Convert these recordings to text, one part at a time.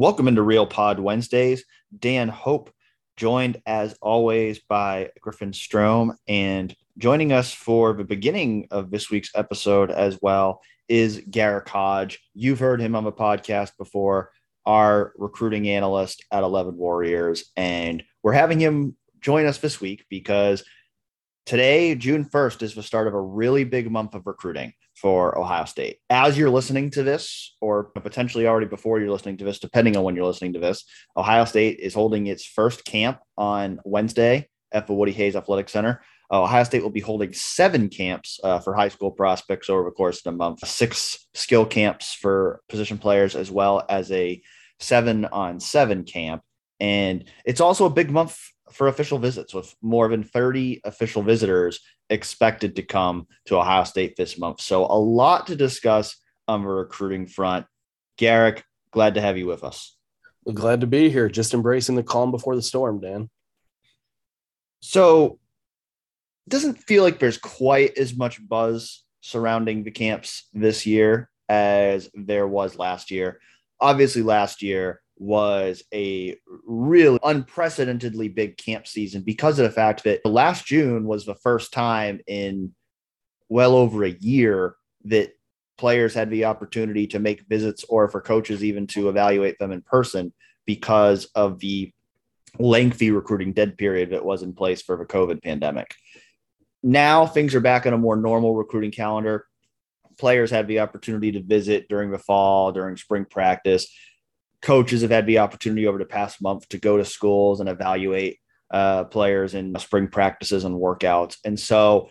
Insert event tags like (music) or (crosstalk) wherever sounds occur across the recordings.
Welcome into Real Pod Wednesdays. Dan Hope, joined as always by Griffin Strom, and joining us for the beginning of this week's episode as well is Garrick Hodge. You've heard him on the podcast before, our recruiting analyst at 11 Warriors, and we're having him join us this week because today, June 1st, is the start of a really big month of recruiting for Ohio State. As you're listening to this, or potentially already before you're listening to this, depending on when you're listening to this, Ohio State is holding its first camp on Wednesday at the Woody Hayes Athletic Center. Uh, Ohio State will be holding seven camps uh, for high school prospects over the course of the month, six skill camps for position players, as well as a seven on seven camp. And it's also a big month for official visits with more than 30 official visitors expected to come to Ohio State this month. So, a lot to discuss on the recruiting front. Garrick, glad to have you with us. Well, glad to be here. Just embracing the calm before the storm, Dan. So, it doesn't feel like there's quite as much buzz surrounding the camps this year as there was last year. Obviously, last year was a really unprecedentedly big camp season because of the fact that last June was the first time in well over a year that players had the opportunity to make visits or for coaches even to evaluate them in person because of the lengthy recruiting dead period that was in place for the COVID pandemic. Now things are back on a more normal recruiting calendar. Players have the opportunity to visit during the fall, during spring practice coaches have had the opportunity over the past month to go to schools and evaluate uh, players in spring practices and workouts. And so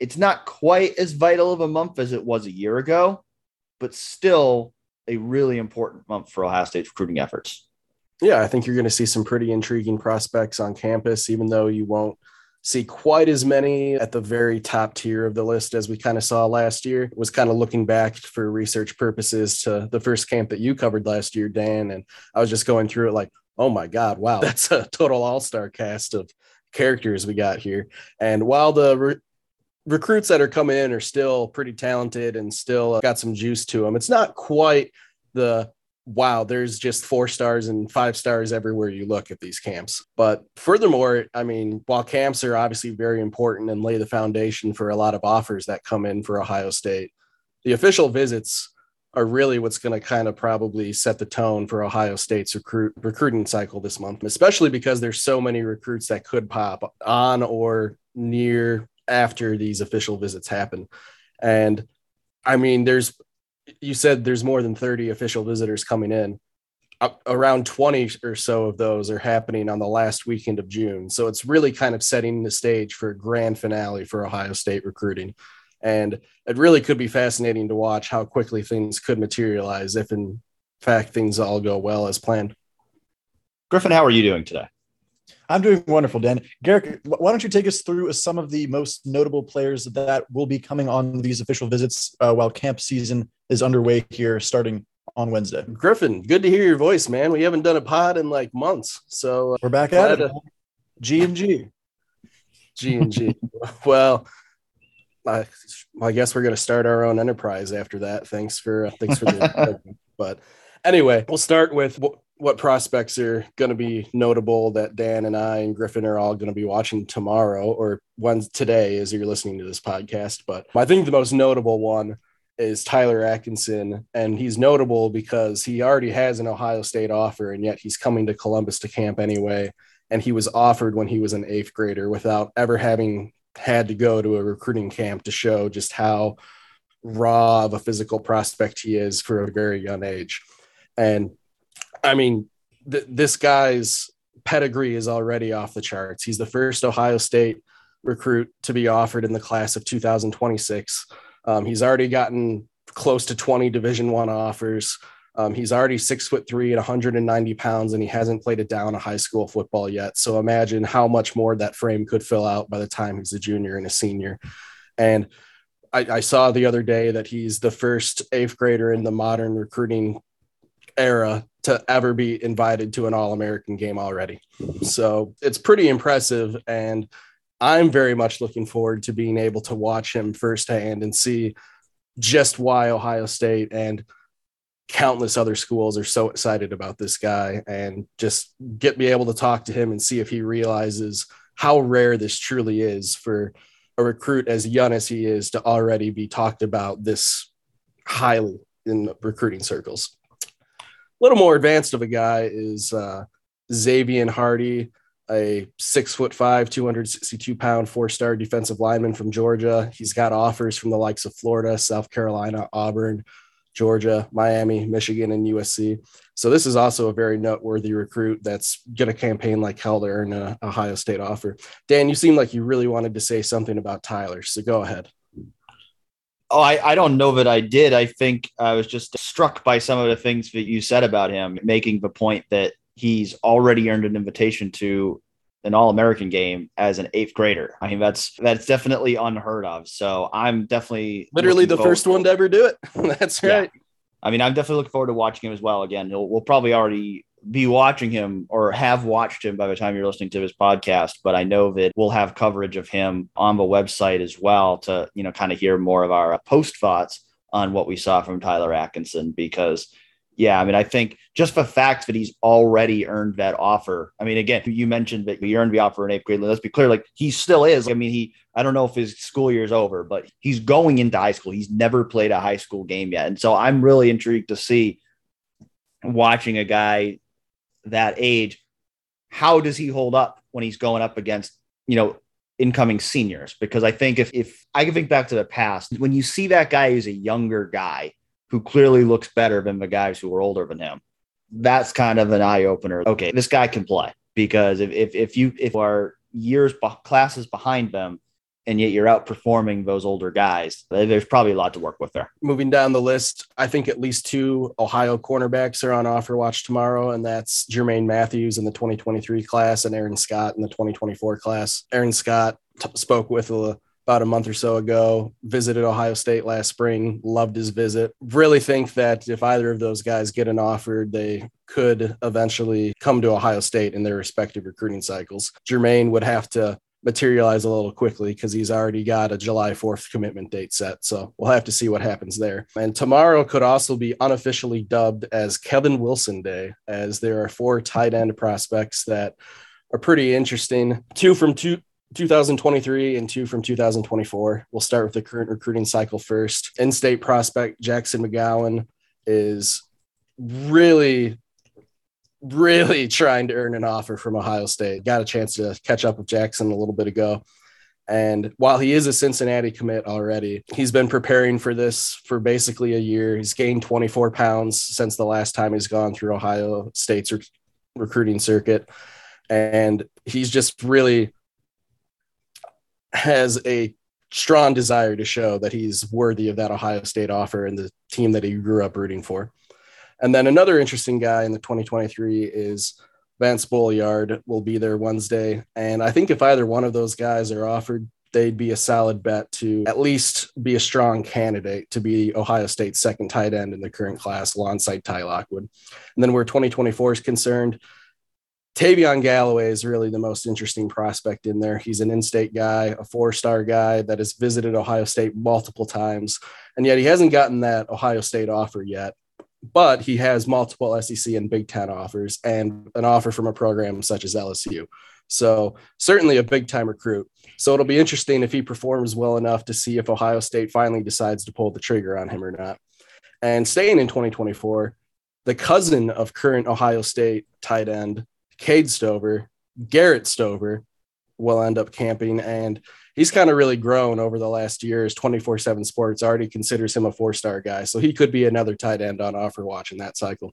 it's not quite as vital of a month as it was a year ago, but still a really important month for Ohio State's recruiting efforts. Yeah, I think you're going to see some pretty intriguing prospects on campus, even though you won't see quite as many at the very top tier of the list as we kind of saw last year. Was kind of looking back for research purposes to the first camp that you covered last year, Dan. And I was just going through it like, oh my God, wow, (laughs) that's a total all star cast of characters we got here. And while the re- recruits that are coming in are still pretty talented and still uh, got some juice to them, it's not quite the wow, there's just four stars and five stars everywhere you look at these camps. But furthermore, I mean, while camps are obviously very important and lay the foundation for a lot of offers that come in for Ohio State, the official visits are really what's going to kind of probably set the tone for Ohio State's recruit recruiting cycle this month, especially because there's so many recruits that could pop on or near after these official visits happen. And I mean, there's you said there's more than 30 official visitors coming in. Uh, around 20 or so of those are happening on the last weekend of June. So it's really kind of setting the stage for a grand finale for Ohio State recruiting. And it really could be fascinating to watch how quickly things could materialize if, in fact, things all go well as planned. Griffin, how are you doing today? I'm doing wonderful, Dan. Garrick, why don't you take us through some of the most notable players that will be coming on these official visits uh, while camp season is underway here starting on Wednesday? Griffin, good to hear your voice, man. We haven't done a pod in like months, so uh, we're back at it. G and G, G and G. (laughs) Well, I, I guess we're going to start our own enterprise after that. Thanks for uh, thanks for the. (laughs) but anyway, we'll start with what prospects are going to be notable that Dan and I and Griffin are all going to be watching tomorrow or when today as you're listening to this podcast. But I think the most notable one is Tyler Atkinson. And he's notable because he already has an Ohio State offer, and yet he's coming to Columbus to camp anyway. And he was offered when he was an eighth grader without ever having had to go to a recruiting camp to show just how raw of a physical prospect he is for a very young age. And I mean, th- this guy's pedigree is already off the charts. He's the first Ohio State recruit to be offered in the class of 2026. Um, he's already gotten close to 20 Division One offers. Um, he's already six foot three at 190 pounds, and he hasn't played it down a high school football yet. So imagine how much more that frame could fill out by the time he's a junior and a senior. And I, I saw the other day that he's the first eighth grader in the modern recruiting era to ever be invited to an All American game already. So it's pretty impressive. And I'm very much looking forward to being able to watch him firsthand and see just why Ohio State and countless other schools are so excited about this guy and just get be able to talk to him and see if he realizes how rare this truly is for a recruit as young as he is to already be talked about this highly in recruiting circles. A little more advanced of a guy is uh, Xavier Hardy, a six foot five, 262 pound, four star defensive lineman from Georgia. He's got offers from the likes of Florida, South Carolina, Auburn, Georgia, Miami, Michigan, and USC. So this is also a very noteworthy recruit that's going to campaign like hell to earn an Ohio State offer. Dan, you seem like you really wanted to say something about Tyler, so go ahead. Oh, I, I don't know that I did. I think I was just struck by some of the things that you said about him, making the point that he's already earned an invitation to an all-American game as an eighth grader. I mean, that's that's definitely unheard of. So I'm definitely literally the first one to ever do it. (laughs) that's right. Yeah. I mean, I'm definitely looking forward to watching him as well. Again, we'll probably already be watching him or have watched him by the time you're listening to this podcast, but I know that we'll have coverage of him on the website as well to, you know, kind of hear more of our post thoughts on what we saw from Tyler Atkinson because yeah, I mean, I think just the fact that he's already earned that offer. I mean, again, you mentioned that he earned the offer in eighth grade. Let's be clear, like he still is. I mean, he, I don't know if his school year is over, but he's going into high school. He's never played a high school game yet. And so I'm really intrigued to see watching a guy that age. How does he hold up when he's going up against, you know, incoming seniors? Because I think if, if I can think back to the past, when you see that guy who's a younger guy, who clearly looks better than the guys who are older than him. That's kind of an eye opener. Okay, this guy can play because if if, if you if are years classes behind them and yet you're outperforming those older guys. There's probably a lot to work with there. Moving down the list, I think at least two Ohio cornerbacks are on offer watch tomorrow, and that's Jermaine Matthews in the 2023 class and Aaron Scott in the 2024 class. Aaron Scott t- spoke with a about a month or so ago, visited Ohio State last spring, loved his visit. Really think that if either of those guys get an offer, they could eventually come to Ohio State in their respective recruiting cycles. Jermaine would have to materialize a little quickly because he's already got a July 4th commitment date set. So we'll have to see what happens there. And tomorrow could also be unofficially dubbed as Kevin Wilson Day, as there are four tight end prospects that are pretty interesting. Two from two 2023 and two from 2024. We'll start with the current recruiting cycle first. In state prospect Jackson McGowan is really, really (laughs) trying to earn an offer from Ohio State. Got a chance to catch up with Jackson a little bit ago. And while he is a Cincinnati commit already, he's been preparing for this for basically a year. He's gained 24 pounds since the last time he's gone through Ohio State's recruiting circuit. And he's just really has a strong desire to show that he's worthy of that Ohio State offer and the team that he grew up rooting for. And then another interesting guy in the 2023 is Vance Bolliard will be there Wednesday. And I think if either one of those guys are offered, they'd be a solid bet to at least be a strong candidate to be Ohio State's second tight end in the current class alongside Ty Lockwood. And then where 2024 is concerned, Tavion Galloway is really the most interesting prospect in there. He's an in state guy, a four star guy that has visited Ohio State multiple times, and yet he hasn't gotten that Ohio State offer yet. But he has multiple SEC and Big Ten offers and an offer from a program such as LSU. So, certainly a big time recruit. So, it'll be interesting if he performs well enough to see if Ohio State finally decides to pull the trigger on him or not. And staying in 2024, the cousin of current Ohio State tight end Cade Stover, Garrett Stover will end up camping. And he's kind of really grown over the last years. 24 7 Sports already considers him a four star guy. So he could be another tight end on offer watching that cycle.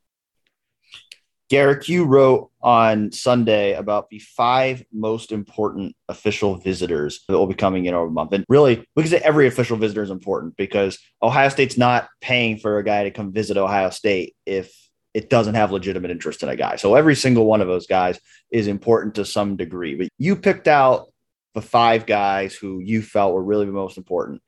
Garrick, you wrote on Sunday about the five most important official visitors that will be coming in over a month. And really, we can say every official visitor is important because Ohio State's not paying for a guy to come visit Ohio State if it doesn't have legitimate interest in a guy. So every single one of those guys is important to some degree. But you picked out the five guys who you felt were really the most important.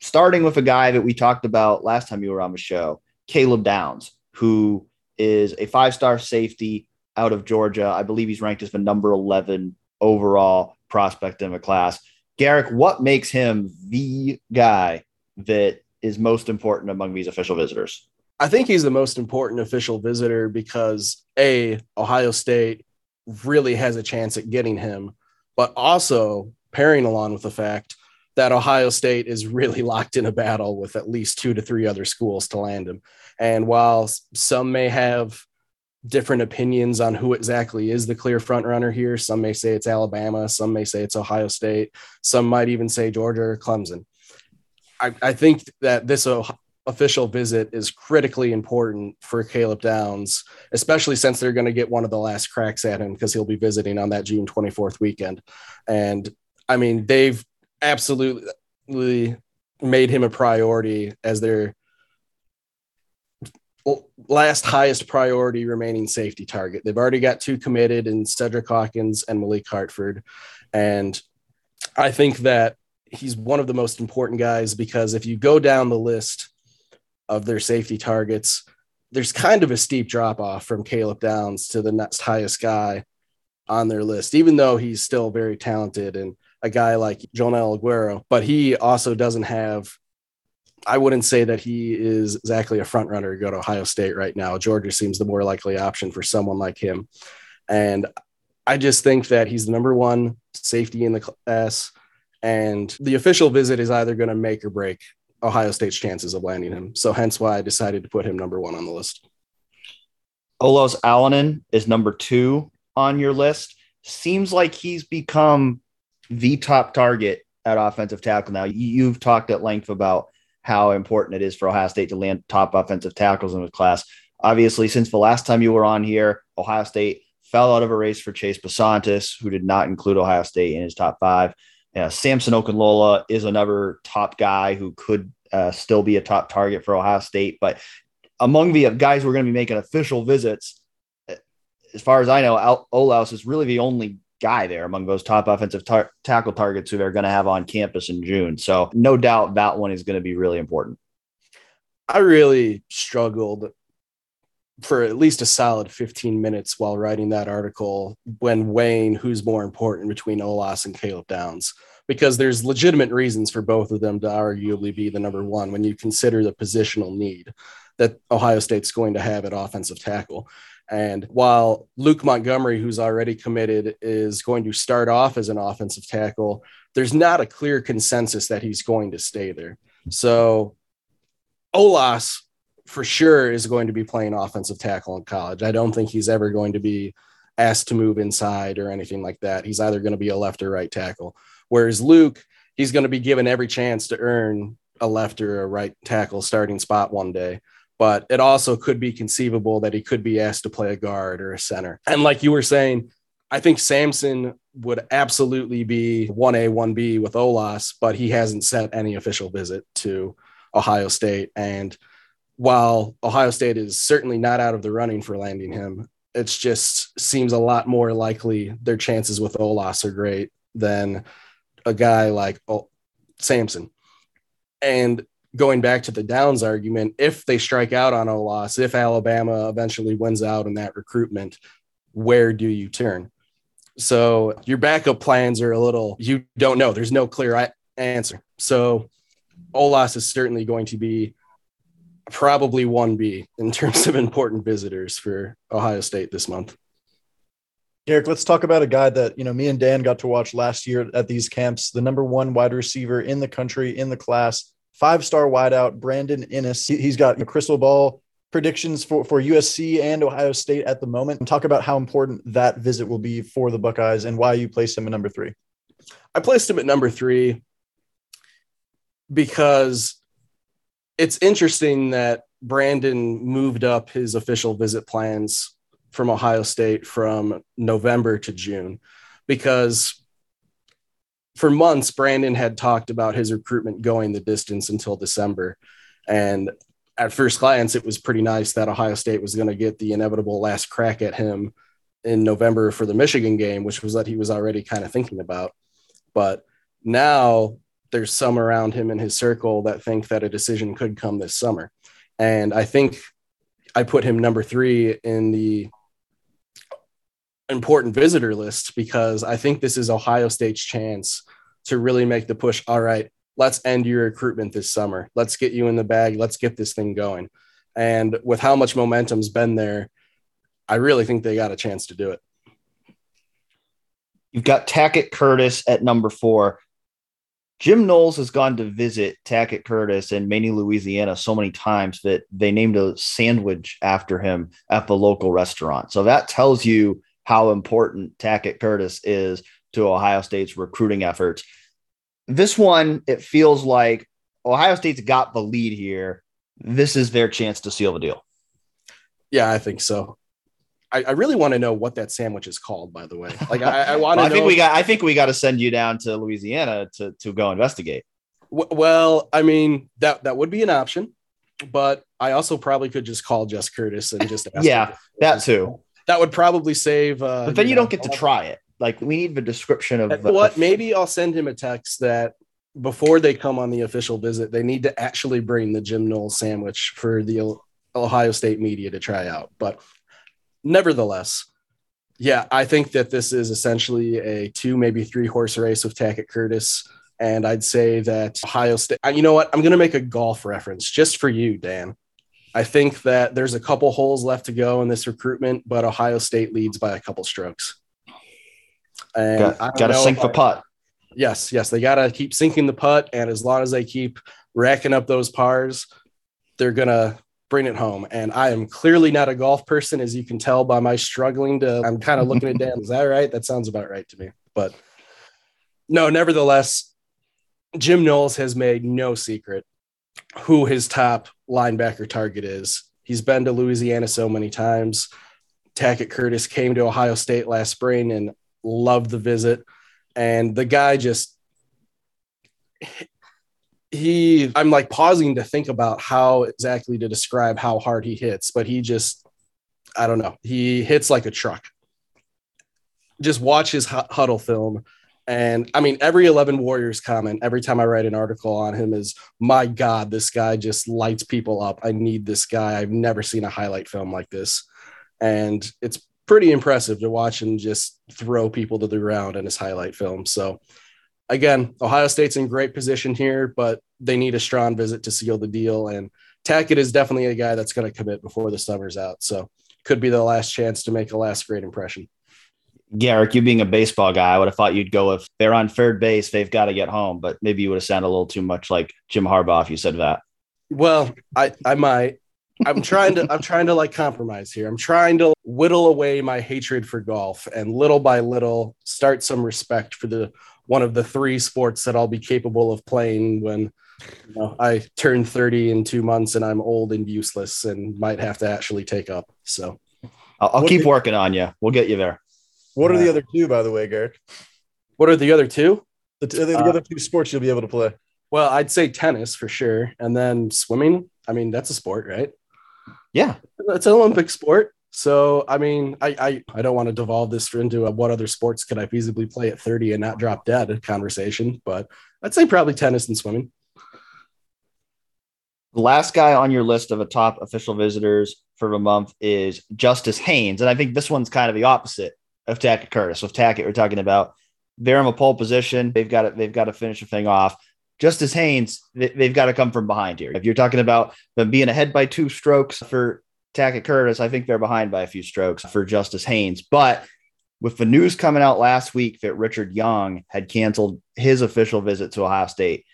Starting with a guy that we talked about last time you were on the show, Caleb Downs, who is a five star safety out of Georgia. I believe he's ranked as the number 11 overall prospect in the class. Garrick, what makes him the guy that is most important among these official visitors? I think he's the most important official visitor because A, Ohio State really has a chance at getting him, but also pairing along with the fact that Ohio State is really (laughs) locked in a battle with at least two to three other schools to land him. And while some may have different opinions on who exactly is the clear front runner here, some may say it's Alabama, some may say it's Ohio State, some might even say Georgia or Clemson. I, I think that this official visit is critically important for Caleb Downs, especially since they're going to get one of the last cracks at him because he'll be visiting on that June 24th weekend. And I mean, they've absolutely made him a priority as their last highest priority remaining safety target. They've already got two committed in Cedric Hawkins and Malik Hartford. And I think that he's one of the most important guys because if you go down the list of their safety targets, there's kind of a steep drop off from Caleb Downs to the next highest guy on their list, even though he's still very talented and a guy like Joenel Aguero, but he also doesn't have. I wouldn't say that he is exactly a front runner to go to Ohio State right now. Georgia seems the more likely option for someone like him. And I just think that he's the number one safety in the class. And the official visit is either going to make or break Ohio State's chances of landing him. So hence why I decided to put him number one on the list. Olaus Alinen is number two on your list. Seems like he's become the top target at offensive tackle now. You've talked at length about how important it is for Ohio State to land top offensive tackles in the class. Obviously, since the last time you were on here, Ohio State fell out of a race for Chase Bisontis, who did not include Ohio State in his top five. Yeah, Samson Okunlola is another top guy who could uh, still be a top target for Ohio State. But among the guys who are going to be making official visits, as far as I know, Olaus is really the only guy there among those top offensive tar- tackle targets who they're going to have on campus in June. So no doubt that one is going to be really important. I really struggled for at least a solid 15 minutes while writing that article when weighing who's more important between Olaus and Caleb Downs because there's legitimate reasons for both of them to arguably be the number one when you consider the positional need that Ohio State's going to have at offensive tackle. And while Luke Montgomery, who's already committed, is going to start off as an offensive tackle, there's not a clear consensus that he's going to stay there. So Olaus for sure is going to be playing offensive tackle in college. I don't think he's ever going to be asked to move inside or anything like that. He's either going to be a left or right tackle. Whereas Luke, he's going to be given every chance to earn a left or a right tackle starting spot one day. But it also could be conceivable that he could be asked to play a guard or a center. And like you were saying, I think Samson would absolutely be 1A, 1B with Olaus, but he hasn't set any official visit to Ohio State. And while Ohio State is certainly not out of the running for landing him, it just seems a lot more likely their chances with Olaus are great than a guy like oh, Samson. And going back to the Downs argument, if they strike out on Olaus, if Alabama eventually wins out in that recruitment, where do you turn? So your backup plans are a little, you don't know. There's no clear answer. So Olaus is certainly going to be probably 1B in terms of important visitors for Ohio State this month. Garrick, let's talk about a guy that, you know, me and Dan got to watch last year at these camps, the number one wide receiver in the country, in the class, five star wideout, Brandon Inniss. He's got a crystal ball predictions for, for USC and Ohio State at the moment. And talk about how important that visit will be for the Buckeyes and why you placed him at number three. I placed him at number three because it's interesting that Brandon moved up his official visit plans from Ohio State from November to June because for months Brandon had talked about his recruitment going the distance until December. And at first glance it was pretty nice that Ohio State was going to get the inevitable last crack at him in November for the Michigan game which was that he was already kind of thinking about. But now there's some around him in his circle that think that a decision could come this summer and I think I put him number 3 in the important visitor list because I think this is Ohio State's chance to really make the push. All right, let's end your recruitment this summer. Let's get you in the bag. Let's get this thing going. And with how much momentum's been there, I really think they got a chance to do it. You've got Tackett Curtis at number four. Jim Knowles has gone to visit Tackett Curtis in Many, Louisiana so many times that they named a sandwich after him at the local restaurant. So that tells you how important Tackett Curtis is to Ohio State's recruiting efforts. This one, it feels like Ohio State's got the lead here. This is their chance to seal the deal. Yeah, I think so. I, I really want to know what that sandwich is called, by the way. (laughs) Like I, I want to well, I think we got I think we got to send you down to Louisiana to to go investigate. well, I mean, that that would be an option, but I also probably could just call Jess Curtis and just Yeah, that too. That would probably save uh, But then you, you know, don't get to try it. Like we need the description of what maybe I'll send him a text that before they come on the official visit, they need to actually bring the Jim Knowles sandwich for the Ohio State media to try out. But nevertheless, yeah, I think that this is essentially a two, maybe three horse race with Tackett Curtis. And I'd say that Ohio State, uh, you know what? I'm going to make a golf reference just for you, Dan. I think that there's a couple holes left to go in this recruitment, but Ohio State leads by a couple strokes. And got, got to sink the putt. Yes, yes, they got to keep sinking the putt, and as long as they keep racking up those pars, they're gonna bring it home. And I am clearly not a golf person, as you can tell by my struggling to. I'm kind of (laughs) looking at Dan. Is that right? That sounds about right to me. But no, nevertheless, Jim Knowles has made no secret who his top linebacker target is. He's been to Louisiana so many times. Tackett Curtis came to Ohio State last spring and loved the visit. And the guy just he i'm like pausing to think about how exactly to describe how hard he hits but he just i don't know. He hits like a truck. Just watch his Hudl film. And i mean every 11 warriors comment every time i write an article on him is my god this guy just lights people up. I need this guy. I've never seen a highlight film like this. And it's pretty impressive to watch him just throw people to the ground in his highlight film. So again, Ohio State's in great position here, but they need a strong visit to seal the deal. And Tackett is definitely a guy that's going to commit before the summer's out. So could be the last chance to make a last great impression. Garrick, you being a baseball guy, I would have thought you'd go if they're on third base, they've got to get home. But maybe you would have sounded a little too much like Jim Harbaugh if you said that. Well, I, I might. I'm trying to I'm trying to like compromise here. I'm trying to whittle away my hatred for golf and little by little start some respect for the one of the three sports that I'll be capable of playing when you know, I turn 30 in two months and I'm old and useless and might have to actually take up. So I'll, I'll keep working on you. We'll get you there. What are the other two, by the way, Garrick? What are the other two? The, t- the uh, other two sports you'll be able to play. Well, I'd say tennis for sure. And then swimming. I mean, that's a sport, right? Yeah. It's an Olympic sport. So, I mean, I, I, I don't want to devolve this into a what other sports could I feasibly play at 30 and not drop dead conversation, but I'd say probably tennis and swimming. The last guy on your list of a top official visitors for the month is Justice Haynes. And I think this one's kind of the opposite of Tackett Curtis. With Tackett, we're talking about they're in a pole position. They've got to, they've got to finish the thing off. Justice Haynes, they, have got to come from behind here. If you're talking about them being ahead by two strokes for Tackett Curtis, I think they're behind by a few strokes for Justice Haynes. But with the news coming out last week that Richard Young had canceled his official visit to Ohio State,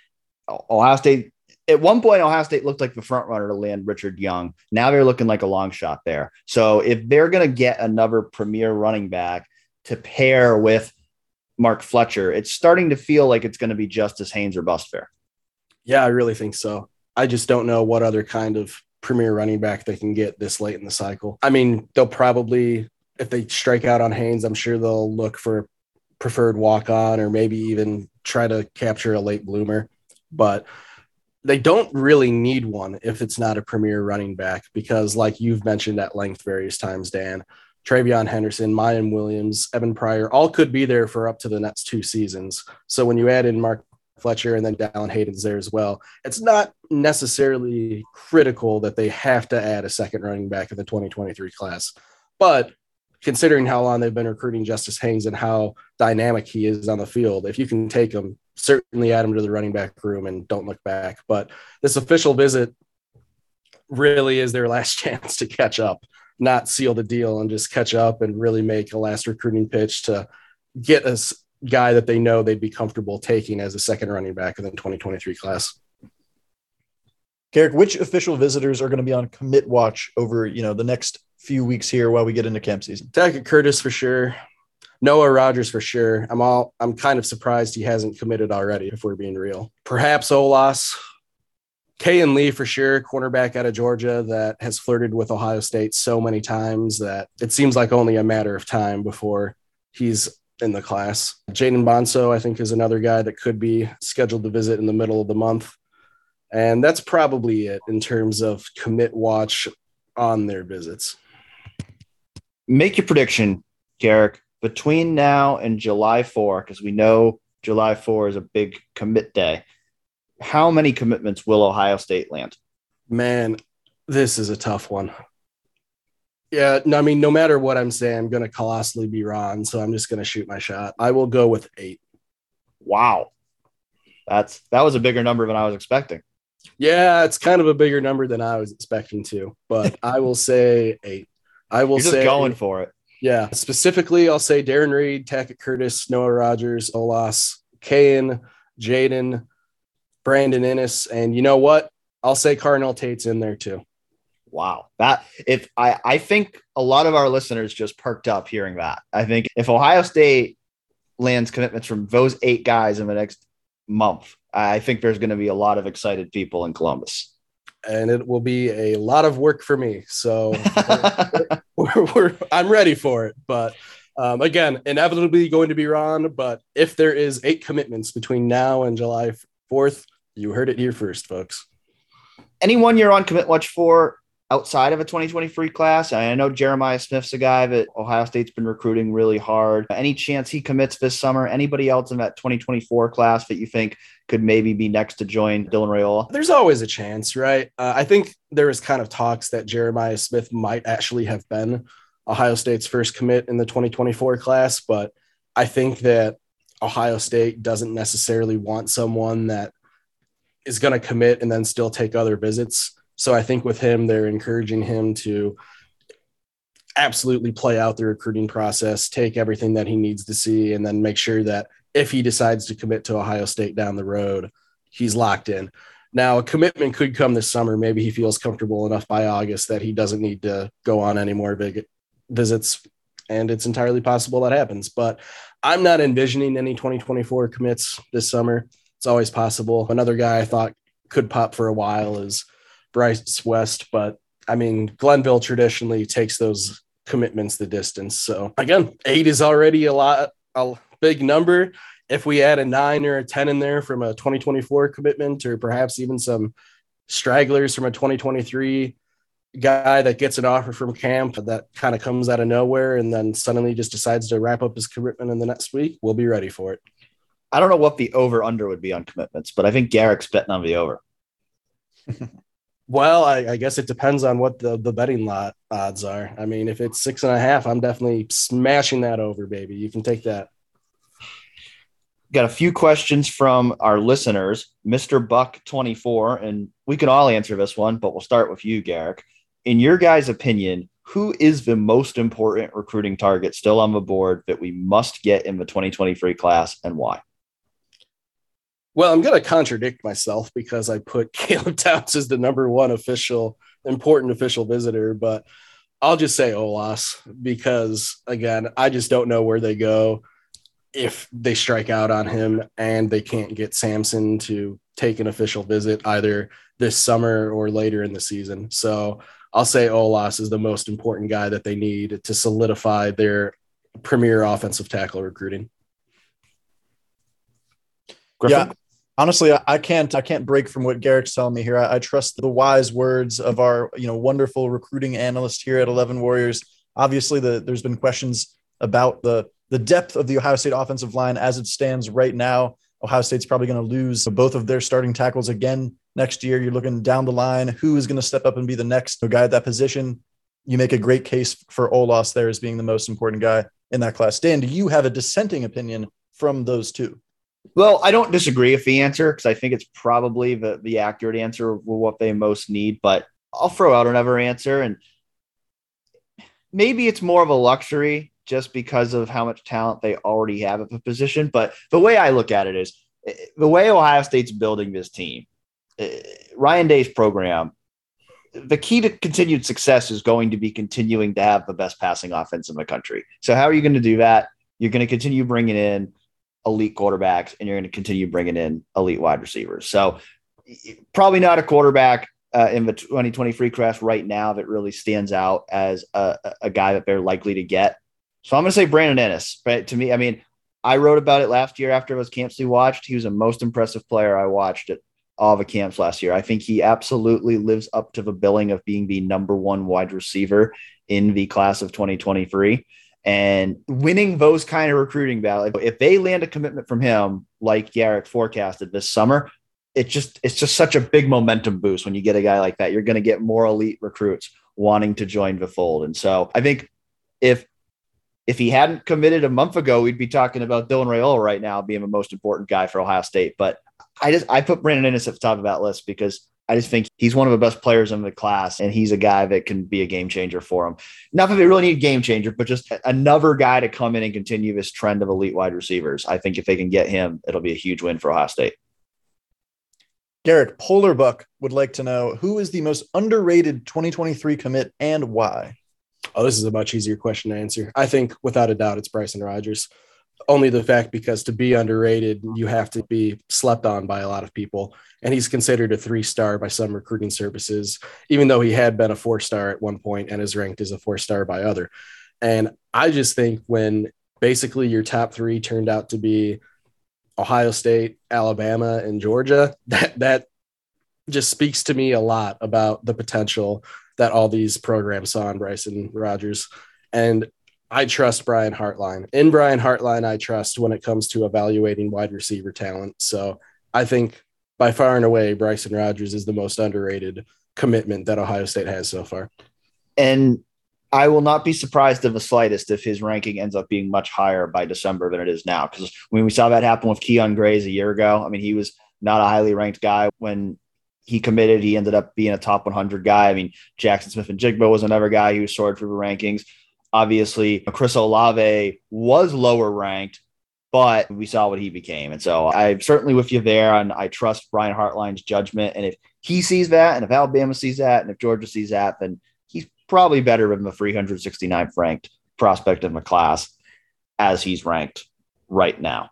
Ohio State at one point, Ohio State looked like the front runner to land Richard Young. Now they're looking like a long shot there. So if they're going to get another premier running back to pair with Mark Fletcher, it's starting to feel like it's going to be Justice Haynes or bust fair. Yeah, I really think so. I just don't know what other kind of premier running back they can get this late in the cycle. I mean, they'll probably, if they strike out on Haynes, I'm sure they'll look for preferred walk on or maybe even try to capture a late bloomer. But they don't really need one if it's not a premier running back because, like you've mentioned at length various times, Dan, TreVeyon Henderson, Miyan Williams, Evan Pryor, all could be there for up to the next two seasons. So when you add in Mark Fletcher and then Dallan Hayden's there as well. It's not necessarily critical that they have to add a second running back in the 2023 class, but considering how long they've been recruiting Justice Haynes and how dynamic he is on the field, if you can take him, certainly add him to the running back room and don't look back. But this official visit, really is their (laughs) last chance to catch up, not seal the deal and just catch up and really make a last recruiting pitch to get a guy that they know they'd be comfortable taking as a second running back in the 2023 class. Garrick, which official visitors are going to be on commit watch over, you know, the next few weeks here while we get into camp season? Tackett Curtis for sure. Noah Rogers for sure. I'm all I'm kind of surprised he hasn't committed already, if we're being real. Perhaps Olaus. Kay and Lee for sure, cornerback out of Georgia that has flirted with Ohio State so many times that it seems like only a matter of time before he's in the class. Jaden Bonsu, I think, is another guy that could be scheduled to visit in the middle of the month. And that's probably it in terms of commit watch on their visits. Make your prediction, Garrick, between now and July 4, because we know July 4 is a big commit day. How many commitments will Ohio State land? Man, this is a tough one. Yeah, no, I mean, no matter what I'm saying, I'm going to colossally be wrong. So I'm just going to shoot my shot. I will go with eight. Wow. That's that was a bigger number than I was expecting. Yeah, it's kind of a bigger number than I was expecting to, but I will say eight. I will say going for it. Yeah, specifically, I'll say Darren Reed, Tackett Curtis, Noah Rogers, Olaus, Kayin, Jaden, Brandon Inniss, and you know what? I'll say Carnell Tate's in there too. Wow. That if I I think a lot of our listeners just perked up hearing that. I think if Ohio State lands commitments from those eight guys in the next month, I think there's going to be a lot of excited people in Columbus. And it will be a lot of work for me. So (laughs) we're, we're, I'm ready for it. But um, again, inevitably going to be wrong. But if there is eight commitments between now and July 4th, you heard it here first, folks. Anyone you're on commit watch for outside of a 2023 class? I know Jeremiah Smith's a guy that Ohio State's been recruiting really hard. Any chance he commits this summer? Anybody else in that 2024 class that you think could maybe be next to join Dylan Raiola? There's always a chance, right? Uh, I think there was kind of talks that Jeremiah Smith might actually have been Ohio State's first commit in the 2024 class, but I think that Ohio State doesn't necessarily want someone that is going to commit and then still take other visits. So I think with him, they're encouraging him to absolutely play out the recruiting process, take everything that he needs to see, and then make sure that if he decides to commit to Ohio State down the road, he's locked in. Now, a commitment could come this summer. Maybe he feels comfortable enough by August that he doesn't need to go on any more big visits. And it's entirely possible that happens. But I'm not envisioning any 2024 commits this summer. It's always possible. Another guy I thought could pop for a while is Bryce West, but I mean, Glenville traditionally takes those commitments the distance. So again, eight is already a lot, a big number. If we add a nine or a 10 in there from a 2024 commitment, or perhaps even some stragglers from a 2023 guy that gets an offer from camp that kind of comes out of nowhere and then suddenly just decides to wrap up his commitment in the next week, we'll be ready for it. I don't know what the over under would be on commitments, but I think Garrick's betting on the over. (laughs) Well, I, I, guess it depends on what the, the betting lot odds are. I mean, if it's six and a half, I'm definitely smashing that over, baby. You can take that. Got a few questions from our listeners, Mr. Buck 24, and we can all answer this one, but we'll start with you, Garrick. In your guys' opinion, who is the most important recruiting target still on the board that we must get in the 2023 class and why? Well, I'm going to contradict myself because I put (laughs) Caleb Downs as the number one official, important official visitor, but I'll just say Olaus because, again, I just don't know where they go if they strike out on him and they can't get Samson to take an official visit either this summer or later in the season. So I'll say Olaus is the most important guy that they need to solidify their premier offensive tackle recruiting. Griffin? Yeah, honestly, I, can't I can't break from what Garrick's telling me here. I, I, trust the wise words of our you know wonderful recruiting analyst here at Eleven Warriors. Obviously, the, there's been questions about the the depth of the Ohio State offensive line as it stands right now. Ohio State's probably going to lose both of their starting tackles again next year. You're looking down the line. Who is going to step up and be the next guy at that position? You make a great case for Olaus there as being the most important guy in that class. Dan, do you have a dissenting opinion from those two? Well, I don't disagree with the answer because I think it's probably the, the accurate answer of what they most need. But I'll throw out another answer, and maybe it's more of a luxury just because of how much talent they already have at the position. But the way I look at it is the way Ohio State's building this team, eh, Ryan Day's program, the key to continued success is going to be continuing to have the best passing offense in the country. So, how are you going to do that? You're going to continue bringing in elite quarterbacks and you're going to continue bringing in elite wide receivers. So, probably not a quarterback uh, in the 2023 class right now that really stands out as a, a guy that they're likely to get. So I'm going to say Brandon Inniss. But to me, I mean, I wrote about it last year after those camps we watched. He was the most impressive player I watched at all the camps last year. I think he absolutely lives up to the billing of being the number one wide receiver in the class of 2023 and winning those kind of recruiting battles. If they land a commitment from him, like Garrick forecasted this summer, it just it's just such a big momentum boost when you get a guy like that. You're going to get more elite recruits wanting to join the fold. And so I think if if he hadn't committed a month ago, we'd be talking about Dylan Raiola right now being the most important guy for Ohio State. But I just I put Brandon Inniss at the top of that list because I just think he's one of the best players in the class, and he's a guy that can be a game changer for him. Not that they really need a game changer, but just another guy to come in and continue this trend of elite wide receivers. I think if they can get him, it'll be a huge win for Ohio State. Garrett Polarbuck would like to know who is the most underrated 2023 commit and why. Oh, this is a much easier question to answer. I think without a doubt it's Bryson Rogers. Only the fact because to be underrated, you have to be slept on by a lot of people. And he's considered a three star by some recruiting services, even though he had been a four star at one point and is ranked as a four star by other. And I just think when basically your top three turned out to be Ohio State, Alabama, and Georgia, that that just speaks to me a lot about the potential that all these programs saw in Bryson Rogers. And I trust Brian Hartline. In Brian Hartline, I trust when it comes to evaluating wide receiver talent. So I think by far and away, Bryson Rogers is the most underrated commitment that Ohio State has so far. And I will not be surprised in the slightest if his ranking ends up being much higher by December than it is now. Because when we saw that happen with Kyion Grayes a year ago, I mean, he was not a highly ranked guy when he committed. He ended up being a top 100 guy. I mean, Jackson Smith-Njigba was another guy who soared through the rankings. Obviously, Chris Olave was lower ranked, but we saw what he became. And so I'm certainly with you there. And I trust Brian Hartline's judgment. And if he sees that, and if Alabama sees that, and if Georgia sees that, then he's probably better than the 369th ranked prospect in the class as he's ranked right now.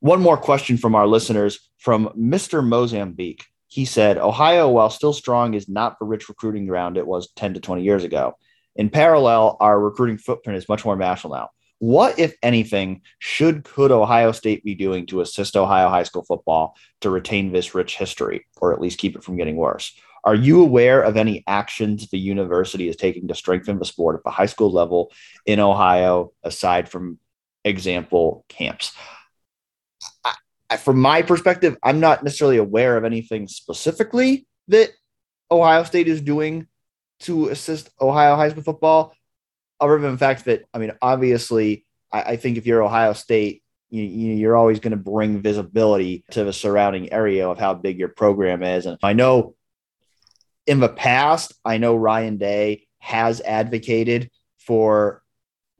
One more question from our listeners from Mr. Mozambique. He said, Ohio, while still strong, is not the rich recruiting ground it was 10 to 20 years ago. In parallel, our recruiting footprint is much more national now. What, if anything, should could Ohio State be doing to assist Ohio high school football to retain this rich history, or at least keep it from getting worse? Are you aware of any actions the university is taking to strengthen the sport at the high school level in Ohio, aside from example camps? I, from my perspective, I'm not necessarily aware of anything specifically that Ohio State is doing to assist Ohio high school football, other than the fact that, I mean, obviously, I, I think if you're Ohio State, you, you're always going to bring visibility to the surrounding area of how big your program is. And I know in the past, I know Ryan Day has advocated for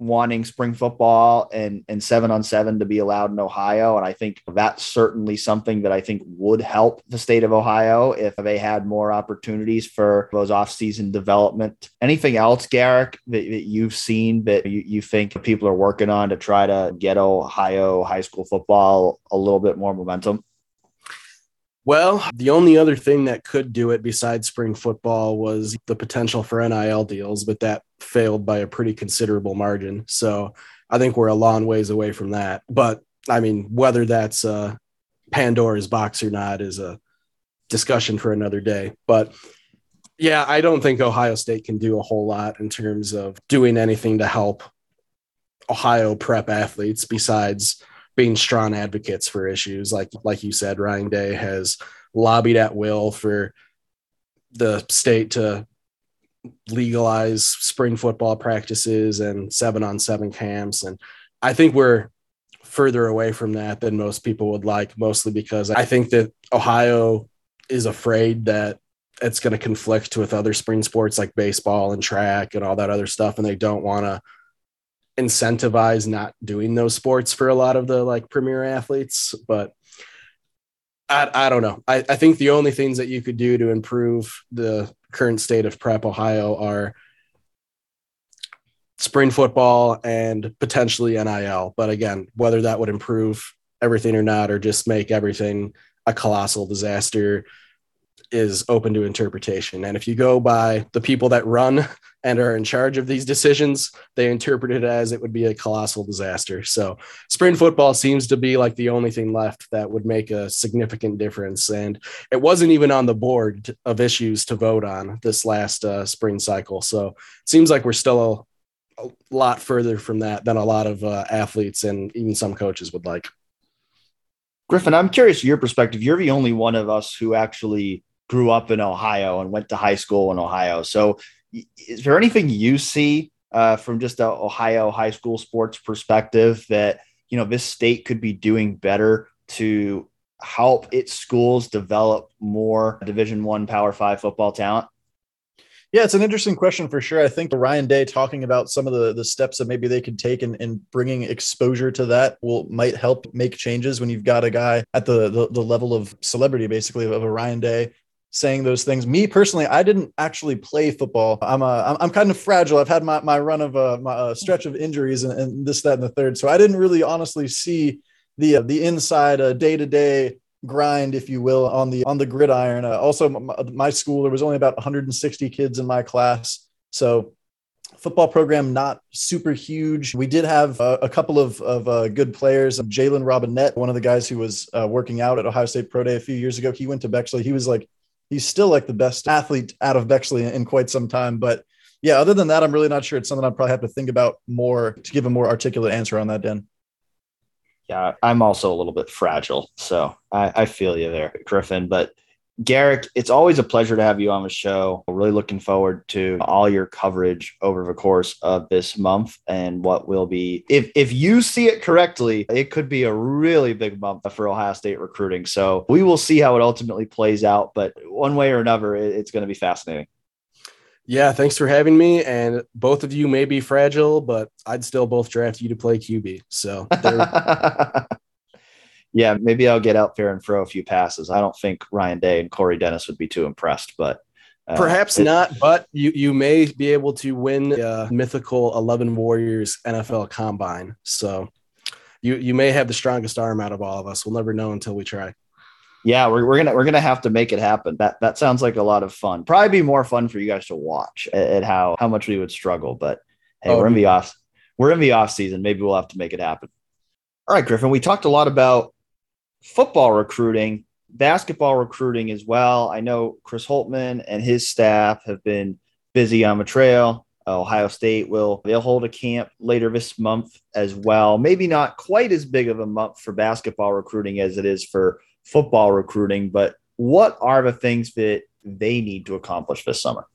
wanting spring football and, and seven on seven to be allowed in Ohio. And I think that's certainly something that I think would help the state of Ohio if they had more opportunities for those off-season development. Anything else, Garrick, that, that you've seen that you, you think people are working on to try to get Ohio high school football a little bit more momentum? Well, the only other thing that could do it besides spring football was the potential for NIL deals, but that failed by a pretty considerable margin. So I think we're a long ways away from that. But I mean, whether that's uh, Pandora's box or not is a discussion for another day. But yeah, I don't think Ohio State can do a whole lot in terms of doing anything to help Ohio prep athletes besides being strong advocates for issues. Like like you said ryan day has lobbied at will for the state to legalize spring football practices and seven on seven camps. And i think we're further away from that than most people would like mostly because i think that ohio is afraid that it's going to conflict with other spring sports like baseball and track and all that other stuff and they don't want to incentivize not doing those sports for a lot of the like premier athletes but i, I don't know. I, I think the only things that you could do to improve the current state of prep ohio are spring football and potentially nil but again whether that would improve everything or not or just make everything a colossal disaster is open to interpretation. And if you go by the people that run and are in charge of these decisions, they interpret it as it would be a colossal disaster. So spring football seems to be like the only thing left that would make a significant difference. And it wasn't even on the board of issues to vote on this last uh, spring cycle. So it seems like we're still a, a lot further from that than a lot of uh, athletes and even some coaches would like. Griffin, I'm curious your perspective. You're the only one of us who actually grew up in Ohio and went to high school in Ohio. So, is there anything you see uh, from just a Ohio high school sports perspective that you know this state could be doing better to help its schools develop more Division One Power Five football talent? Yeah, it's an interesting question for sure. I think Ryan Day talking about some of the, the steps that maybe they could take and, and bringing exposure to that will might help make changes when you've got a guy at the, the, the level of celebrity, basically, of a Ryan Day saying those things. Me personally, I didn't actually play football. I'm a, I'm, kind of fragile. I've had my, my run of a, my, a stretch of injuries and, and, this, that, and the third. So I didn't really honestly see the, uh, the inside day to day grind, if you will, on the, on the gridiron. Uh, also my, my school, there was only about 160 kids in my class. So football program not super huge. We did have uh, a couple of, of uh, good players. Jalen Robinette, one of the guys who was uh, working out at Ohio State Pro Day a few years ago, he went to Bexley. He was like he's still like the best athlete out of Bexley in quite some time. But yeah, other than that, I'm really not sure. It's something I'd probably have to think about more to give a more articulate answer on that, Dan. Yeah, I'm also a little bit fragile. So I, I feel you there, Griffin. But Garrick, it's always a pleasure to have you on the show. Really looking forward to all your coverage over the course of this month and what will be, if, if you see it correctly, it could be a really big month for Ohio State recruiting. So we will see how it ultimately plays out. But one way or another, it's going to be fascinating. Yeah, thanks for having me. And both of you may be fragile, but I'd still both draft you to play QB. So (laughs) yeah, maybe I'll get out there and throw a few passes. I don't think Ryan Day and Corey Dennis would be too impressed, but uh, perhaps it, not. But you you may be able to win the uh, mythical Eleven Warriors NFL Combine. So you you may have the strongest arm out of all of us. We'll never know until we try. Yeah, we're, we're gonna we're gonna have to make it happen. That that sounds like a lot of fun. Probably be more fun for you guys to watch at, at how how much we would struggle. But hey, oh, we're in the off we're in the off season. Maybe we'll have to make it happen. All right, Griffin. We talked a lot about football recruiting, basketball recruiting as well. I know Chris Holtmann and his staff have been busy on the trail. Ohio State will they'll hold a camp later this month as well. Maybe not quite as big of a month for basketball recruiting as it is for football recruiting, but what are the things that they need to accomplish this summer?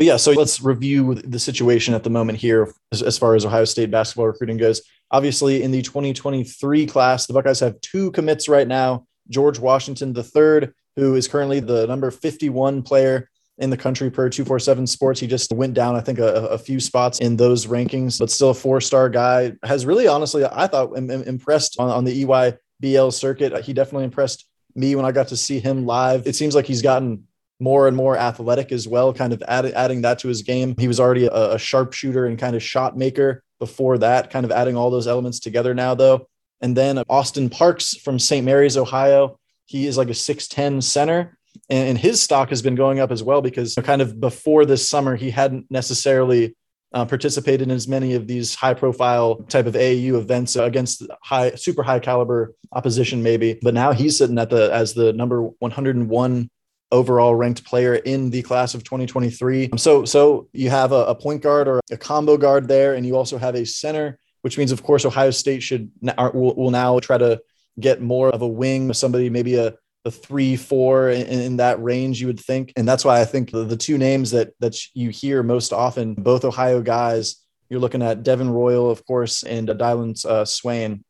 Well, yeah, so let's review the situation at the moment here as, as far as Ohio State basketball recruiting goes. Obviously, in the 2023 class, the Buckeyes have two commits right now. George Washington III, who is currently the number 51 player in the country per 247 sports. He just went down, I think, a, a few spots in those rankings, but still a four star guy. Has really, honestly, I thought, impressed on, on the EYBL circuit. He definitely impressed me when I got to see him live. It seems like he's gotten more and more athletic as well, kind of add, adding that to his game. He was already a, a sharpshooter and kind of shot maker before that, kind of adding all those elements together now, though. And then Austin Parks from St. Mary's, Ohio. He is like a 6'10 center. And his stock has been going up as well because kind of before this summer, he hadn't necessarily uh, participated in as many of these high profile type of AAU events against high, super high caliber opposition, maybe. But now he's sitting at the as the number 101 overall ranked player in the class of 2023. So, so you have a, a, point guard or a combo guard there, and you also have a center, which means, of course, Ohio State should will, will now try to get more of a wing, somebody maybe a a three, four in, in, that range, you would think. And that's why I think the, the two names that that you hear most often, both Ohio guys, you're looking at Devin Royal, of course, and Dylan uh, Swain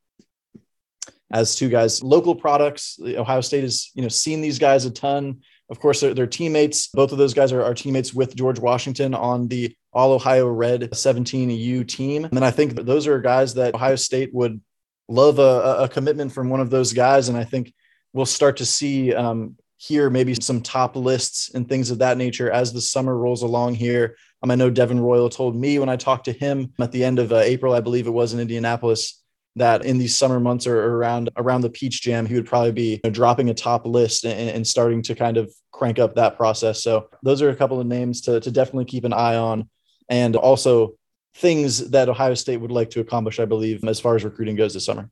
as two guys, local products. Ohio State has, you know, seen these guys a ton Of course, they're, they're teammates. Both of those guys are, are teammates with George Washington on the All Ohio Red 17U team. And I think those are guys that Ohio State would love a, a commitment from one of those guys. And I think we'll start to see um, here maybe some top lists and things of that nature as the summer rolls along here. Um, I know Devin Royal told me when I talked to him at the end of uh, April, I believe it was in Indianapolis, that in these summer months or around around the Peach Jam, he would probably be you know, dropping a top list and, and, starting to kind of crank up that process. So those are a couple of names to, to definitely keep an eye on, and also things that Ohio State would like to accomplish, I believe, as far as recruiting goes this summer.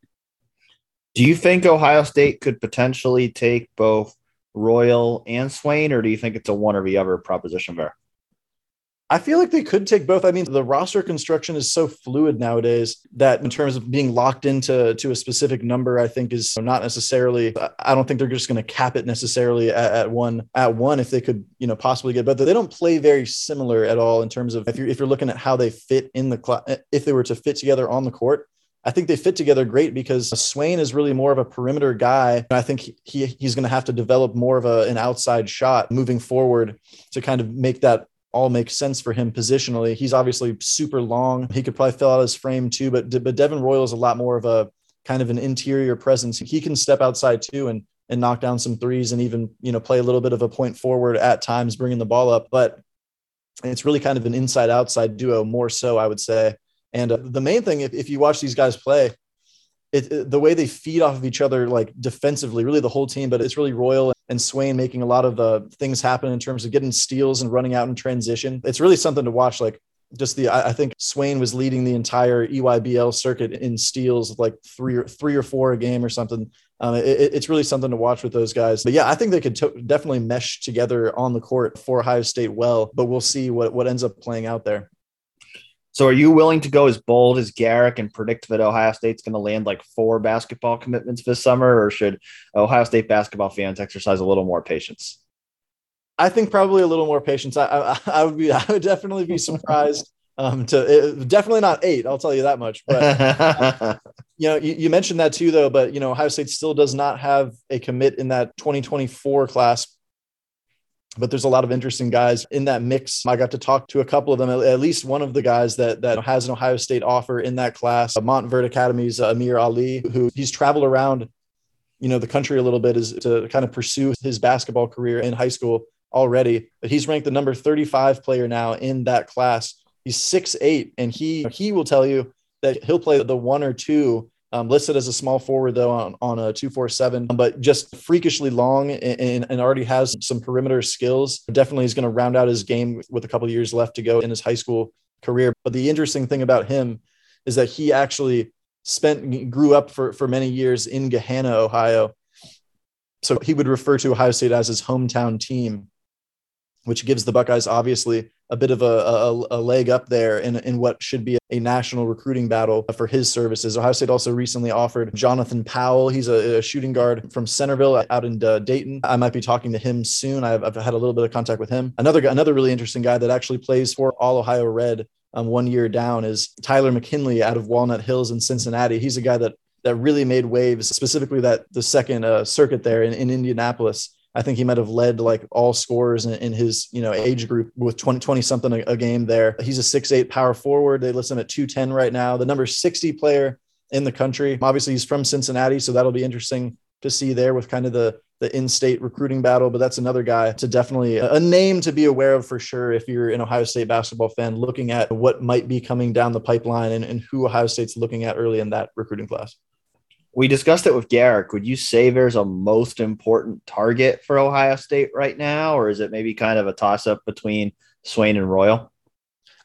Do you think Ohio State could potentially take both Royal and Swain, or do you think it's a one or the other proposition there? I feel like they could take both. I mean, the roster construction is so fluid nowadays that in terms of being locked into to a specific number, I think is not necessarily. I don't think they're just going to cap it necessarily at, at, one at one if they could, you know, possibly get. But they don't play very similar at all in terms of if you're if you're looking at how they fit in the class, if they were to fit together on the court. I think they fit together great because Swain is really more of a perimeter guy. And I think he, he's going to have to develop more of a, an outside shot moving forward to kind of make that all make sense for him positionally. He's obviously super long. He could probably fill out his frame too, but but Devin Royal is a lot more of a kind of an interior presence. He can step outside too and and knock down some threes and even you know play a little bit of a point forward at times, bringing the ball up. But it's really kind of an inside outside duo more so, I would say. And uh, the main thing, if, if you watch these guys play, it, it, the way they feed off of each other, like defensively, really the whole team, but it's really Royal and Swain making a lot of the things happen in terms of getting steals and running out in transition. It's really something to watch. Like just the, I, think Swain was leading the entire EYBL circuit in steals, like three or three or four a game or something. Um, it, it's really something to watch with those guys. But yeah, I think they could to- definitely mesh together on the court for Ohio State well. But we'll see what what ends up playing out there. So are you willing to go as bold as Garrick and predict that Ohio State's going to land like four basketball commitments this summer, or should Ohio State basketball fans exercise a little more patience? I think probably a little more patience. I, I, (laughs) I would be, I would definitely be surprised. Um, to it, definitely not eight, I'll tell you that much. But (laughs) you know, you, you mentioned that too, though. But you know, Ohio State still does not have a commit in that 2024 class but there's a lot of interesting guys in that mix. I got to talk to a couple of them, at least one of the guys that that has an Ohio State offer in that class, Montverde Academy's uh, Amier Ali, who he's traveled around, you know, the country a little bit is to kind of pursue his basketball career in high school already. But he's ranked the number 35 player now in that class. He's six eight, and he he will tell you that he'll play the one or two um, listed as a small forward though on, on a 247, but just freakishly long and, and already has some perimeter skills. Definitely is going to round out his game with a couple of years left to go in his high school career. But the interesting thing about him is that he actually spent grew up for, for many years in Gahanna, Ohio. So he would refer to Ohio State as his hometown team, which gives the Buckeyes obviously a bit of a, a, a, leg up there in, in what should be a national recruiting battle for his services. Ohio State also recently offered Jonathan Powell. He's a, a shooting guard from Centerville out in uh, Dayton. I might be talking to him soon. I've, I've, had a little bit of contact with him. Another another really interesting guy that actually plays for All Ohio Red um, one year down is Tyler McKinley out of Walnut Hills in Cincinnati. He's a guy that that really made waves, specifically that the second uh, circuit there in, in Indianapolis. I think he might have led like all scorers in, in his, you know, age group with 20, 20 something a, a, game there. He's a six, eight power forward. They list him at 210 right now. The number 60 player in the country. Obviously he's from Cincinnati. So that'll be interesting to see there with kind of the, the in-state recruiting battle, but that's another guy to definitely a name to be aware of for sure. If you're an Ohio State basketball fan, looking at what might be coming down the pipeline and, and who Ohio State's looking at early in that recruiting class we discussed it with Garrick. Would you say there's a most important target for Ohio State right now, or is it maybe kind of a toss up between Swain and Royal?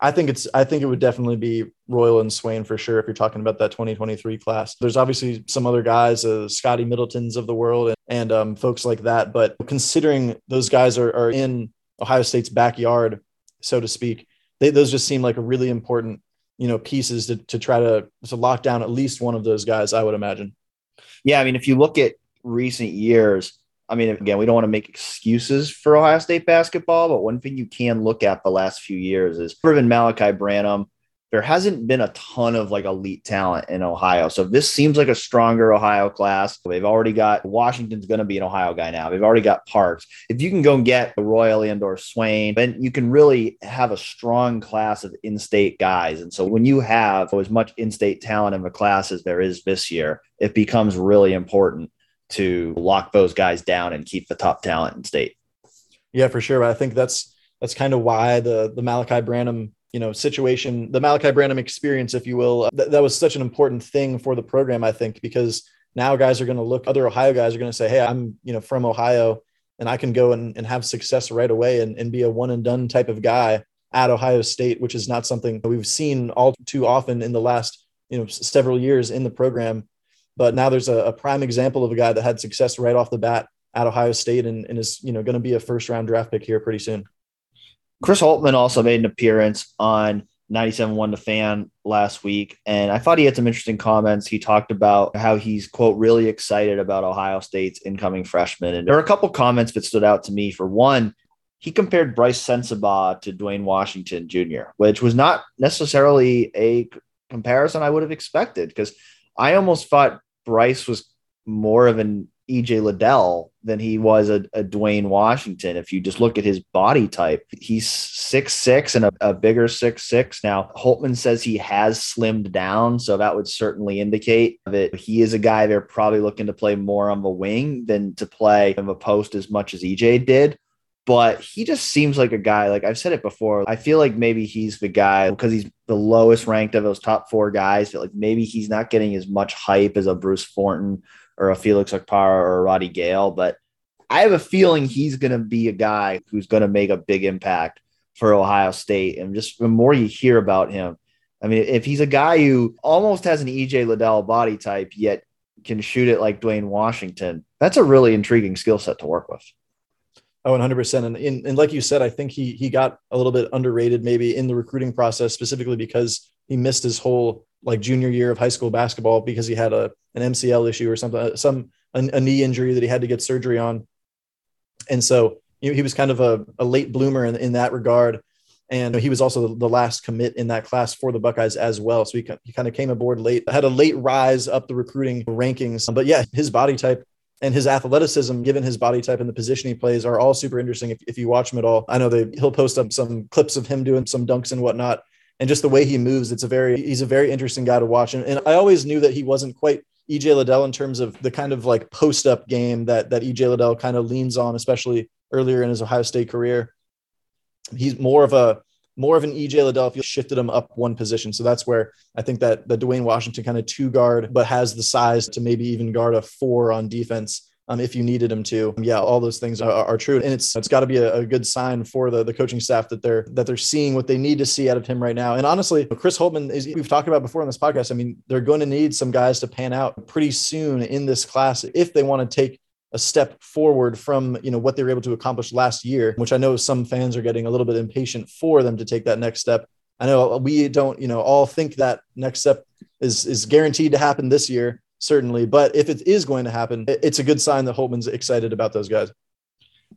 I think it's. I think it would definitely be Royal and Swain for sure. If you're talking about that 2023 class, there's obviously some other guys, uh, Scotty Middleton's of the world, and, and um, folks like that. But considering those guys are, are in Ohio State's backyard, so to speak, they, those just seem like a really important, you know, pieces to, to try to to lock down at least one of those guys. I would imagine. Yeah, I mean, if you look at recent years, I mean, again, we don't want to make excuses for Ohio State basketball, but one thing you can look at the last few years is Irvin Malachi Branham there hasn't been a ton of like elite talent in Ohio. So this seems like a stronger Ohio class. They've already got Washington's going to be an Ohio guy now. They've already got Parks. If you can go and get Royal and or Swain, then you can really have a strong class of in-state guys. And so when you have as much in-state talent in the class as there is this year, it becomes really important to lock those guys down and keep the top talent in state. Yeah, for sure. I think that's that's kind of why the the Malachi Branham you know situation the malachi branham experience if you will uh, th- that was such an important thing for the program i think because now guys are going to look other ohio guys are going to say hey i'm you know from ohio and i can go and, and have success right away and, and be a one and done type of guy at ohio state which is not something we've seen all too often in the last you know several years in the program. But now there's a, a prime example of a guy that had success right off the bat at ohio state and, and is you know going to be a first round draft pick here pretty soon Chris Holtmann also made an appearance on 97.1 The Fan last week, and I thought he had some interesting comments. He talked about how he's, quote, really excited about Ohio State's incoming freshman. And there were a couple comments that stood out to me. For one, he compared Brice Sensabaugh to Duane Washington Jr., which was not necessarily a comparison I would have expected because I almost thought Brice was more of an EJ Liddell than he was a, a, Duane Washington. If you just look at his body type, he's six six and a, a, bigger six six. Now Holtmann says he has slimmed down, so that would certainly indicate that he is a guy they're probably looking to play more on the wing than to play in the post as much as EJ did. But he just seems like a guy, like I've said it before. I feel like maybe he's the guy because he's the lowest ranked of those top four guys. Like maybe he's not getting as much hype as a Bruce Thornton or a Felix Okpara or a Roddy Gayle, but I have a feeling he's going to be a guy who's going to make a big impact for Ohio State. And just the more you hear about him, I mean, if he's a guy who almost has an EJ Liddell body type, yet can shoot it like Duane Washington, that's a really intriguing skill set to work with. Oh, 100%. And, and, and like you said, I think he, he got a little bit underrated maybe in the recruiting process, specifically because he missed his whole like junior year of high school basketball because he had a an MCL issue or something, uh, some a, a knee injury that he had to get surgery on, and so you know, he was kind of a, a late bloomer in, in that regard. And he was also the last commit in that class for the Buckeyes as well. So he, he kind of came aboard late, had a late rise up the recruiting rankings. But yeah, his body type and his athleticism, given his body type and the position he plays, are all super interesting. If, if you watch him at all, I know they he'll post up some clips of him doing some dunks and whatnot and just the way he moves, it's a very he's a very interesting guy to watch. And, and I always knew that he wasn't quite EJ Liddell in terms of the kind of like post up game that that EJ Liddell kind of leans on, especially earlier in his Ohio State career. He's more of a more of an EJ Liddell if you shifted him up one position. So that's where I think that the Duane Washington kind of two guard, but has the size to maybe even guard a four on defense um, if you needed him to. Yeah, all those things are, are true, and it's it's got to be a, a, good sign for the the coaching staff that they're that they're seeing what they need to see out of him right now. And honestly, Chris Holtmann is we've talked about before on this podcast. I mean, they're going to need some guys to pan out pretty soon in this class if they want to take a step forward from you know what they were able to accomplish last year, which I know some fans are getting a little bit impatient for them to take that next step. I know we don't, you know, all think that next step is is guaranteed to happen this year certainly. But if it is going to happen, it's a good sign that Holtmann's excited about those guys.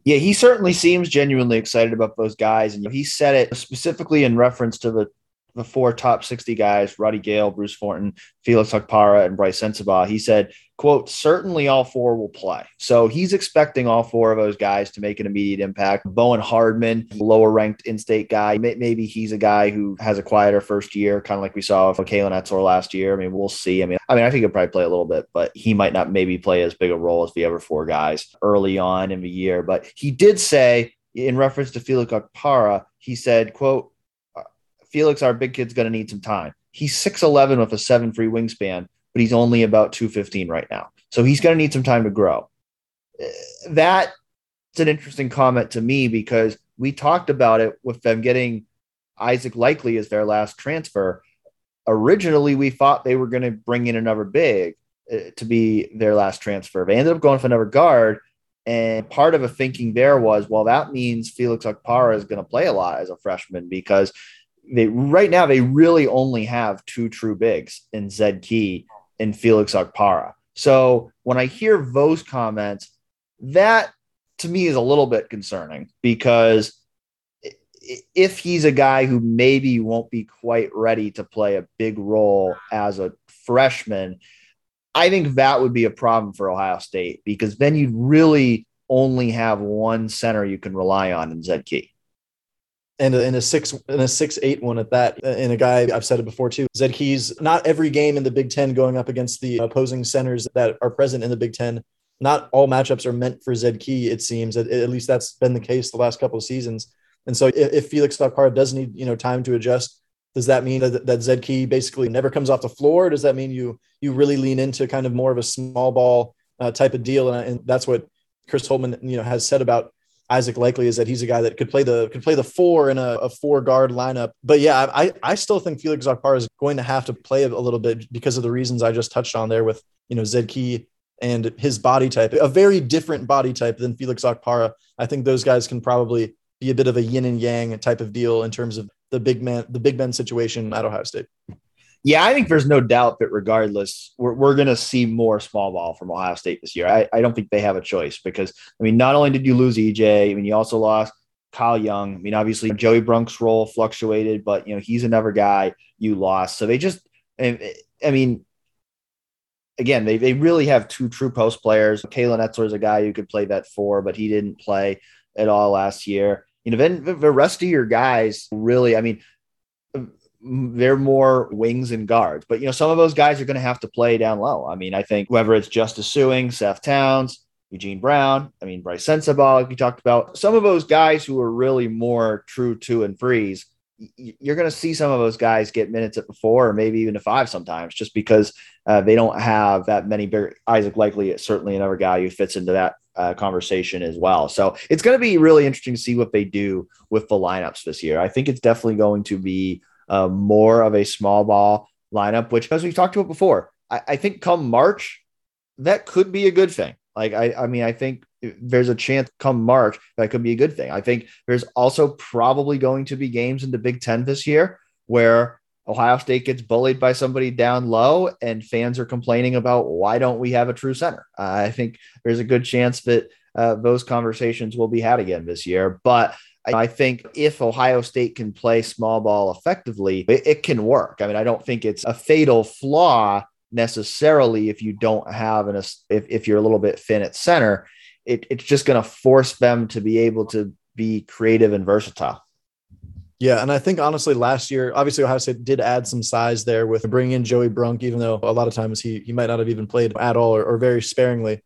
Yeah, he certainly seems genuinely excited about those guys. And he said it specifically in reference to the the four top 60 guys, Roddy Gayle, Bruce Thornton, Felix Okpara, and Brice Sensabaugh, he said, quote, certainly all four will play. So he's expecting all four of those guys to make an immediate impact. Bowen Hardman, lower ranked in-state guy, maybe he's a guy who has a quieter first year, kind of like we saw with Kalen Etzler last year. I mean, we'll see. I mean, I mean, I think he'll probably play a little bit, but he might not maybe play as big a role as the other four guys early on in the year. But he did say in reference to Felix Okpara, he said, quote, uh, Felix, our big kid's going to need some time. He's 6'11 with a seven free wingspan, but he's only about 215 right now. So he's going to need some time to grow. That's an interesting comment to me because we talked about it with them getting Isaac Likekele as their last transfer. Originally, we thought they were going to bring in another big uh, to be their last transfer. They ended up going for another guard. And part of the thinking there was, well, that means Felix Okpara is going to play a lot as a freshman because they right now they really only have two true bigs in Zed Key and Felix Okpara. So when I hear those comments, that to me is a little bit concerning because if he's a guy who maybe won't be quite ready to play a big role as a freshman, I think that would be a problem for Ohio State because then you'd really only have one center you can rely on in Zed Key. And in a six in a six eight one at that, in a guy I've said it before too. Zed Key's not every game in the Big Ten going up against the opposing centers that are present in the Big Ten. Not all matchups are meant for Zed Key. It seems at, at least that's been the case the last couple of seasons. And so if, if Felix Okpara does need you know time to adjust, does that mean that, that Zed Key basically never comes off the floor? Does that mean you you really lean into kind of more of a small ball uh, type of deal? And, and that's what Chris Holtmann you know, has said about Isaac Likekele is that he's a guy that could play the could play the four in a, a four guard lineup. But yeah, I I still think Felix Okpara is going to have to play a little bit because of the reasons I just touched on there with you know Zed Key and his body type, a very different body type than Felix Okpara. I think those guys can probably be a bit of a yin and yang type of deal in terms of the big man, the big men situation at Ohio State. Yeah, I think there's no doubt that regardless, we're, we're going to see more small ball from Ohio State this year. I, I don't think they have a choice because, I mean, not only did you lose EJ, I mean, you also lost Kyle Young. I mean, obviously, Joey Brunk's role fluctuated, but, you know, he's another guy you lost. So they just, I mean, again, they, they really have two true post players. Kalen Etzler is a guy who could play that four, but he didn't play at all last year. You know, then the rest of your guys really, I mean, they're more wings and guards. But you know, some of those guys are going to have to play down low. I mean, I think whether it's Justice Sueing, Seth Towns, Eugene Brown, I mean Brice Sensabaugh, like we talked about, some of those guys who are really more true two and threes. You're going to see some of those guys get minutes at the four or maybe even to five sometimes, just because uh, they don't have that many. Big, Isaac Likekele is certainly another guy who fits into that uh, conversation as well. So it's going to be really interesting to see what they do with the lineups this year. I think it's definitely going to be uh, more of a small ball lineup, which, as we've talked about before, I, I, think come March, that could be a good thing. Like, I, I mean, I think there's a chance come March that could be a good thing. I think there's also probably going to be games in the Big Ten this year where Ohio State gets bullied by somebody down low and fans are complaining about why don't we have a true center? Uh, I think there's a good chance that uh, those conversations will be had again this year. But I think if Ohio State can play small ball effectively, it, it, can work. I mean, I don't think it's a fatal flaw necessarily if you don't have an if, if you're a little bit thin at center. It, it's just going to force them to be able to be creative and versatile. Yeah, and I think honestly, last year, obviously Ohio State did add some size there with bringing in Joey Brunk, even though a lot of times he he might not have even played at all or, or very sparingly.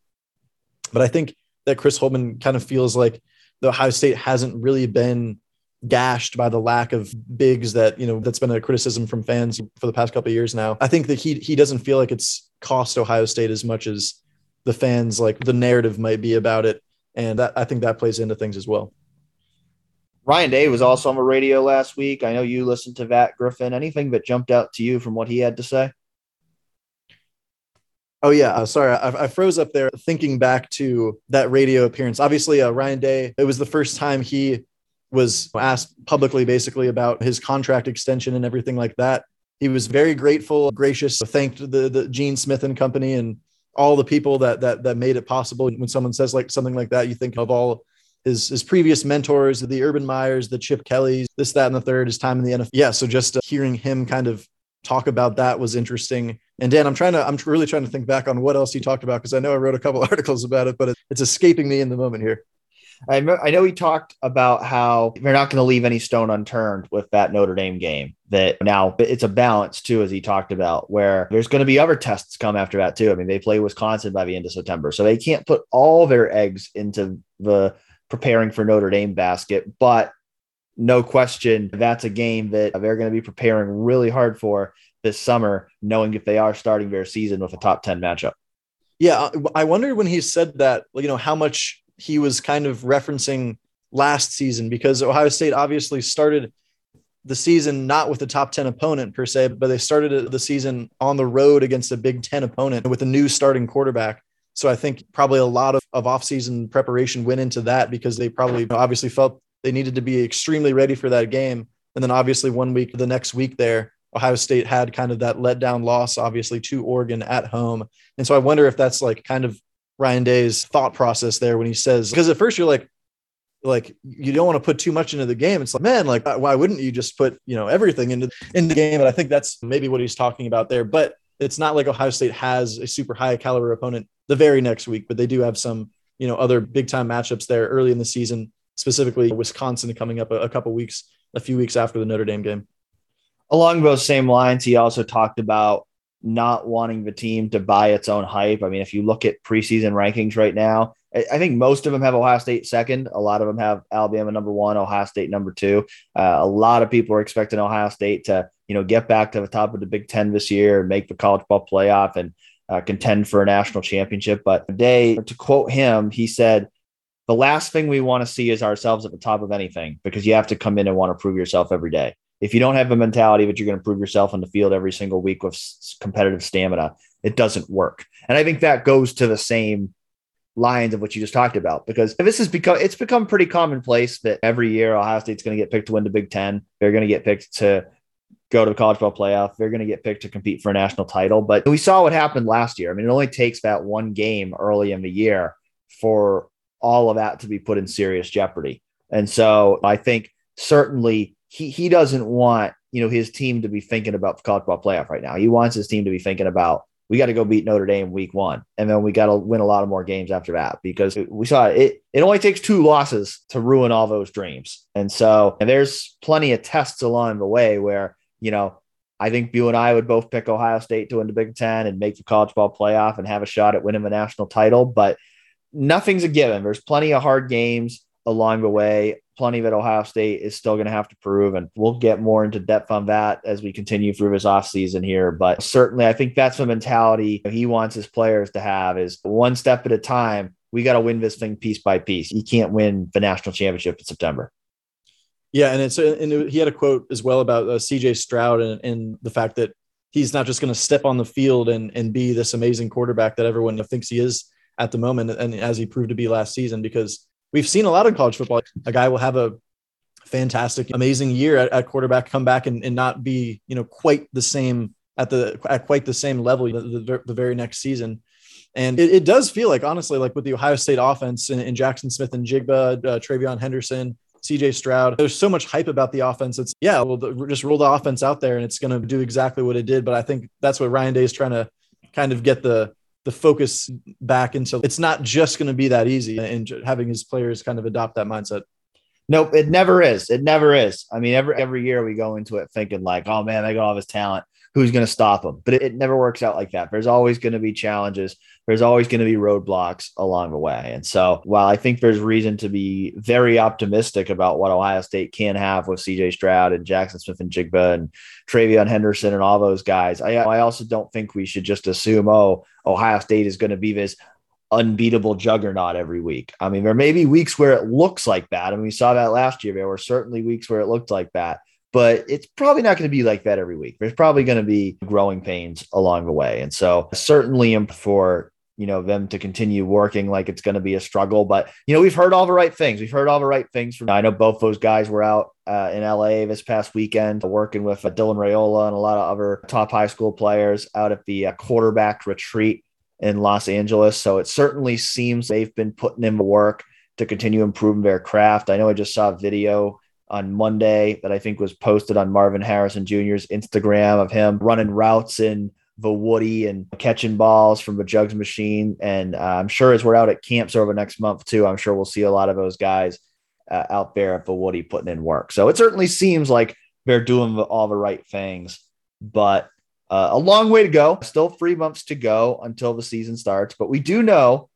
But I think that Chris Holtmann kind of feels like the Ohio State hasn't really been gashed by the lack of bigs that you know that's been a criticism from fans for the past couple of years now. I think that he he doesn't feel like it's cost Ohio State as much as the fans like the narrative might be about it, and that, I think that plays into things as well. Ryan Day was also on the radio last week. I know you listened to that Griffin. Anything that jumped out to you from what he had to say? Oh yeah, uh, sorry, I, I, froze up there thinking back to that radio appearance. Obviously, uh, Ryan Day. It was the first time he was asked publicly, basically about his contract extension and everything like that. He was very grateful, gracious, thanked the the Gene Smith and company and all the people that that that made it possible. When someone says like something like that, you think of all his his previous mentors, the Urban Meyers, the Chip Kellys, this, that, and the third. His time in the NFL. Yeah, so just uh, hearing him kind of talk about that was interesting. And Dan, I'm trying to, I'm really trying to think back on what else he talked about because I know I wrote a couple (laughs) articles about it, but it's escaping me in the moment here. I, I know he talked about how they're not going to leave any stone unturned with that Notre Dame game. That now it's a balance too, as he talked about, where there's going to be other tests come after that too. I mean, they play Wisconsin by the end of September, so they can't put all their eggs into the preparing for Notre Dame basket, but no question that's a game that they're going to be preparing really hard for this summer, knowing if they are starting their season with a top 10 matchup. Yeah. I wondered when he said that, you know, how much he was kind of referencing last season because Ohio State obviously started the season not with a top 10 opponent per se, but they started the season on the road against a Big 10 opponent with a new starting quarterback. So I think probably a lot of, of offseason preparation went into that because they probably obviously felt they needed to be extremely ready for that game. And then obviously one week, the next week there, Ohio State had kind of that letdown loss, obviously to Oregon at home. And so I wonder if that's like kind of Ryan Day's thought process there when he says, because at first you're like, like you don't want to put too much into the game. It's like, man, like why wouldn't you just put, you know, everything into in the game? And I think that's maybe what he's talking about there. But it's not like Ohio State has a super high caliber opponent the very next week, but they do have some, you know, other big time matchups there early in the season, specifically Wisconsin coming up a, a couple weeks, a few weeks after the Notre Dame game. Along those same lines, he also talked about not wanting the team to buy its own hype. I mean, if you look at preseason rankings right now, I think most of them have Ohio State second. A lot of them have Alabama number one, Ohio State number two. Uh, a lot of people are expecting Ohio State to, you know, get back to the top of the Big Ten this year and make the college ball playoff and uh, contend for a national championship. But today, to quote him, he said, "The last thing we want to see is ourselves at the top of anything because you have to come in and want to prove yourself every day. If you don't have a mentality that you're going to prove yourself on the field every single week with competitive stamina, it doesn't work. And I think that goes to the same." lines of what you just talked about because this has become it's become pretty commonplace that every year Ohio State's going to get picked to win the Big Ten. They're going to get picked to go to the college ball playoff. They're going to get picked to compete for a national title. But we saw what happened last year. I mean, it only takes that one game early in the year for all of that to be put in serious jeopardy. And so I think certainly he he doesn't want you know his team to be thinking about college ball playoff right now. He wants his team to be thinking about we got to go beat Notre Dame week one. And then we got to win a lot of more games after that because we saw it. It only takes two losses to ruin all those dreams. And so and there's plenty of tests along the way where, you know, I think you and I would both pick Ohio State to win the Big Ten and make the college ball playoff and have a shot at winning the national title. But nothing's a given. There's plenty of hard games along the way. Plenty that Ohio State is still going to have to prove, and we'll get more into depth on that as we continue through this offseason here. But certainly, I think that's the mentality he wants his players to have: is one step at a time. We got to win this thing piece by piece. You can't win the national championship in September. Yeah, and it's and he had a quote as well about uh, C.J. Stroud and, and the fact that he's not just going to step on the field and and be this amazing quarterback that everyone thinks he is at the moment, and as he proved to be last season, because we've seen a lot of college football. A guy will have a fantastic, amazing year at, at quarterback, come back and, and not be, you know, quite the same at the at quite the same level the, the, the very next season. And it, it, does feel like, honestly, like with the Ohio State offense and, and Jaxon Smith-Njigba, uh, TreVeyon Henderson, CJ Stroud. There's so much hype about the offense. It's yeah, well, just roll the offense out there and it's going to do exactly what it did. But I think that's what Ryan Day is trying to kind of get the the focus back into it's not just going to be that easy and having his players kind of adopt that mindset. Nope, it never is. It never is. I mean, every every year we go into it thinking like, oh man, they got all this talent. Who's going to stop them? But it, it never works out like that. There's always going to be challenges. There's always going to be roadblocks along the way. And so, while I think there's reason to be very optimistic about what Ohio State can have with CJ Stroud and Jaxon Smith-Njigba and TreVeyon Henderson and all those guys, I, I also don't think we should just assume, oh, Ohio State is going to be this unbeatable juggernaut every week. I mean, there may be weeks where it looks like that. I mean, we saw that last year. There were certainly weeks where it looked like that, but it's probably not going to be like that every week. There's probably going to be growing pains along the way. And so, certainly for you know them to continue working like it's going to be a struggle but you know we've heard all the right things we've heard all the right things from i know both those guys were out uh, in la this past weekend working with uh, dylan raiola and a lot of other top high school players out at the uh, quarterback retreat in Los Angeles. So it certainly seems they've been putting in the work to continue improving their craft. I know I just saw a video on Monday that I think was posted on Marvin Harrison Jr.'s Instagram of him running routes in the Woody and catching balls from the Jugs machine. And uh, I'm sure as we're out at camps over next month too, I'm sure we'll see a lot of those guys uh, out there at the Woody putting in work. So it certainly seems like they're doing all the right things. But uh, a long way to go. Still three months to go until the season starts. But we do know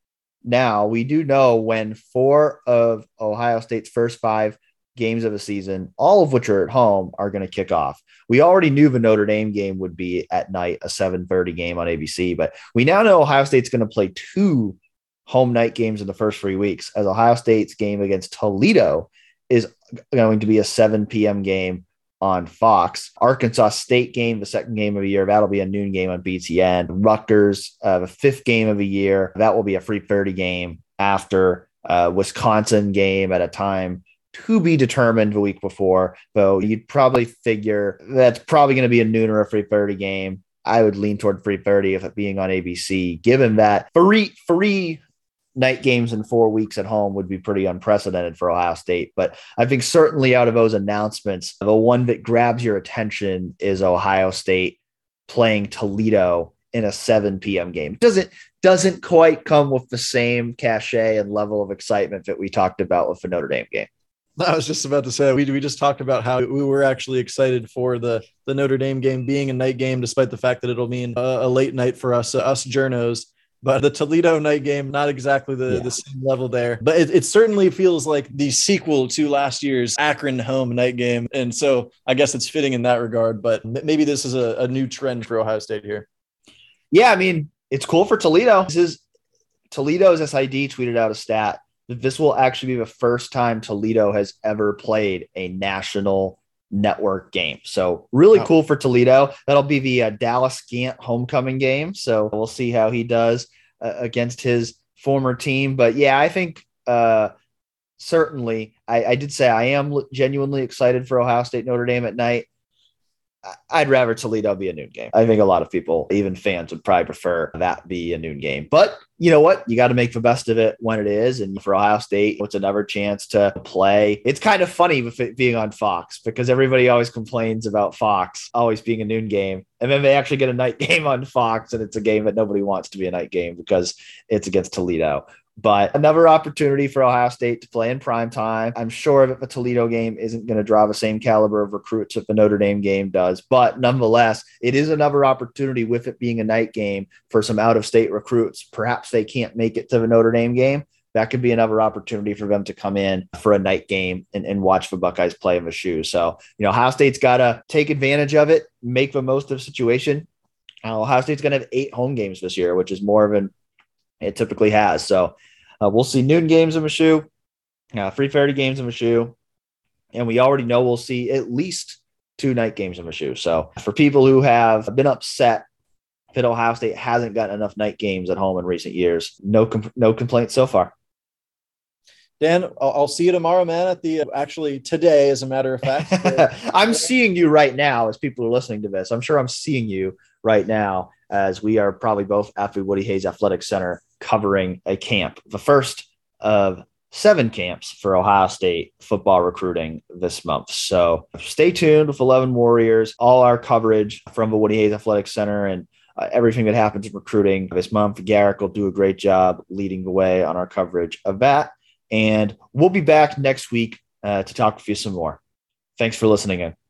now, we do know when four of Ohio State's first five games of the season, all of which are at home, are going to kick off. We already knew the Notre Dame game would be at night, a 7:30 game on ABC, but we now know Ohio State's going to play two home night games in the first three weeks, as Ohio State's game against Toledo is going to be a 7 p.m. game on Fox. Arkansas State game, the second game of the year, that'll be a noon game on BTN. Rutgers, uh, the fifth game of the year, that will be a free 30 game after uh, Wisconsin game at a time to be determined the week before. Though you'd probably figure that's probably going to be a noon or a free 30 game. I would lean toward free 30 if it being on ABC, given that free free night games in four weeks at home would be pretty unprecedented for Ohio State. But I think certainly out of those announcements, the one that grabs your attention is Ohio State playing Toledo in a 7 p.m. game. Doesn't doesn't quite come with the same cachet and level of excitement that we talked about with the Notre Dame game. (laughs) I was just about to say we we just talked about how we were actually excited for the the Notre Dame game being a night game, despite the fact that it'll mean a, a late night for us uh, us journos. But the Toledo night game, not exactly the, yeah. the same level there. But it, it certainly feels like the sequel to last year's Akron home night game. And so I guess it's fitting in that regard. But maybe this is a, a new trend for Ohio State here. Yeah, I mean, it's cool for Toledo. This is Toledo's SID tweeted out a stat this will actually be the first time Toledo has ever played a national network game. So really cool for Toledo. That'll be the uh, Dallas Gant homecoming game. So we'll see how he does uh, against his former team. But yeah, I think uh, certainly I, I, did say I am genuinely excited for Ohio State Notre Dame at night. I'd rather Toledo be a noon game. I think a lot of people, even fans, would probably prefer that be a noon game. But you know what? You got to make the best of it when it is. And for Ohio State, it's another chance to play. It's kind of funny with it being on Fox because everybody always complains about Fox always being a noon game. And then they actually get a night (laughs) game on Fox, and it's a game that nobody wants to be a night game because it's against Toledo. But another opportunity for Ohio State to play in prime time. I'm sure that the Toledo game isn't going to draw the same caliber of recruits that the Notre Dame game does. But nonetheless, it is another opportunity with it being a night game for some out of state recruits. Perhaps they can't make it to the Notre Dame game. That could be another opportunity for them to come in for a night game and, and watch the Buckeyes play in the shoe. So, you know, Ohio State's got to take advantage of it, make the most of the situation. Uh, Ohio State's going to have eight home games this year, which is more of an it typically has. So uh, we'll see noon games in Mizzou, uh, free thirty games in Mizzou, and we already know we'll see at least two night games in Mizzou. So for people who have been upset that Ohio State hasn't gotten enough night games at home in recent years, no com- no complaints so far. Dan, I'll, I'll, see you tomorrow, man. At the actually today, as a matter of fact, (laughs) I'm seeing you right now as people are listening to this. I'm sure I'm seeing you right now as we are probably both at the Woody Hayes Athletic Center covering a camp, the first of seven camps for Ohio State football recruiting this month. So stay tuned with 11 Warriors, all our coverage from the Woody Hayes Athletic Center and uh, everything that happens in recruiting this month. Garrick will do a great job leading the way on our coverage of that. And we'll be back next week uh, to talk with you some more. Thanks for listening in.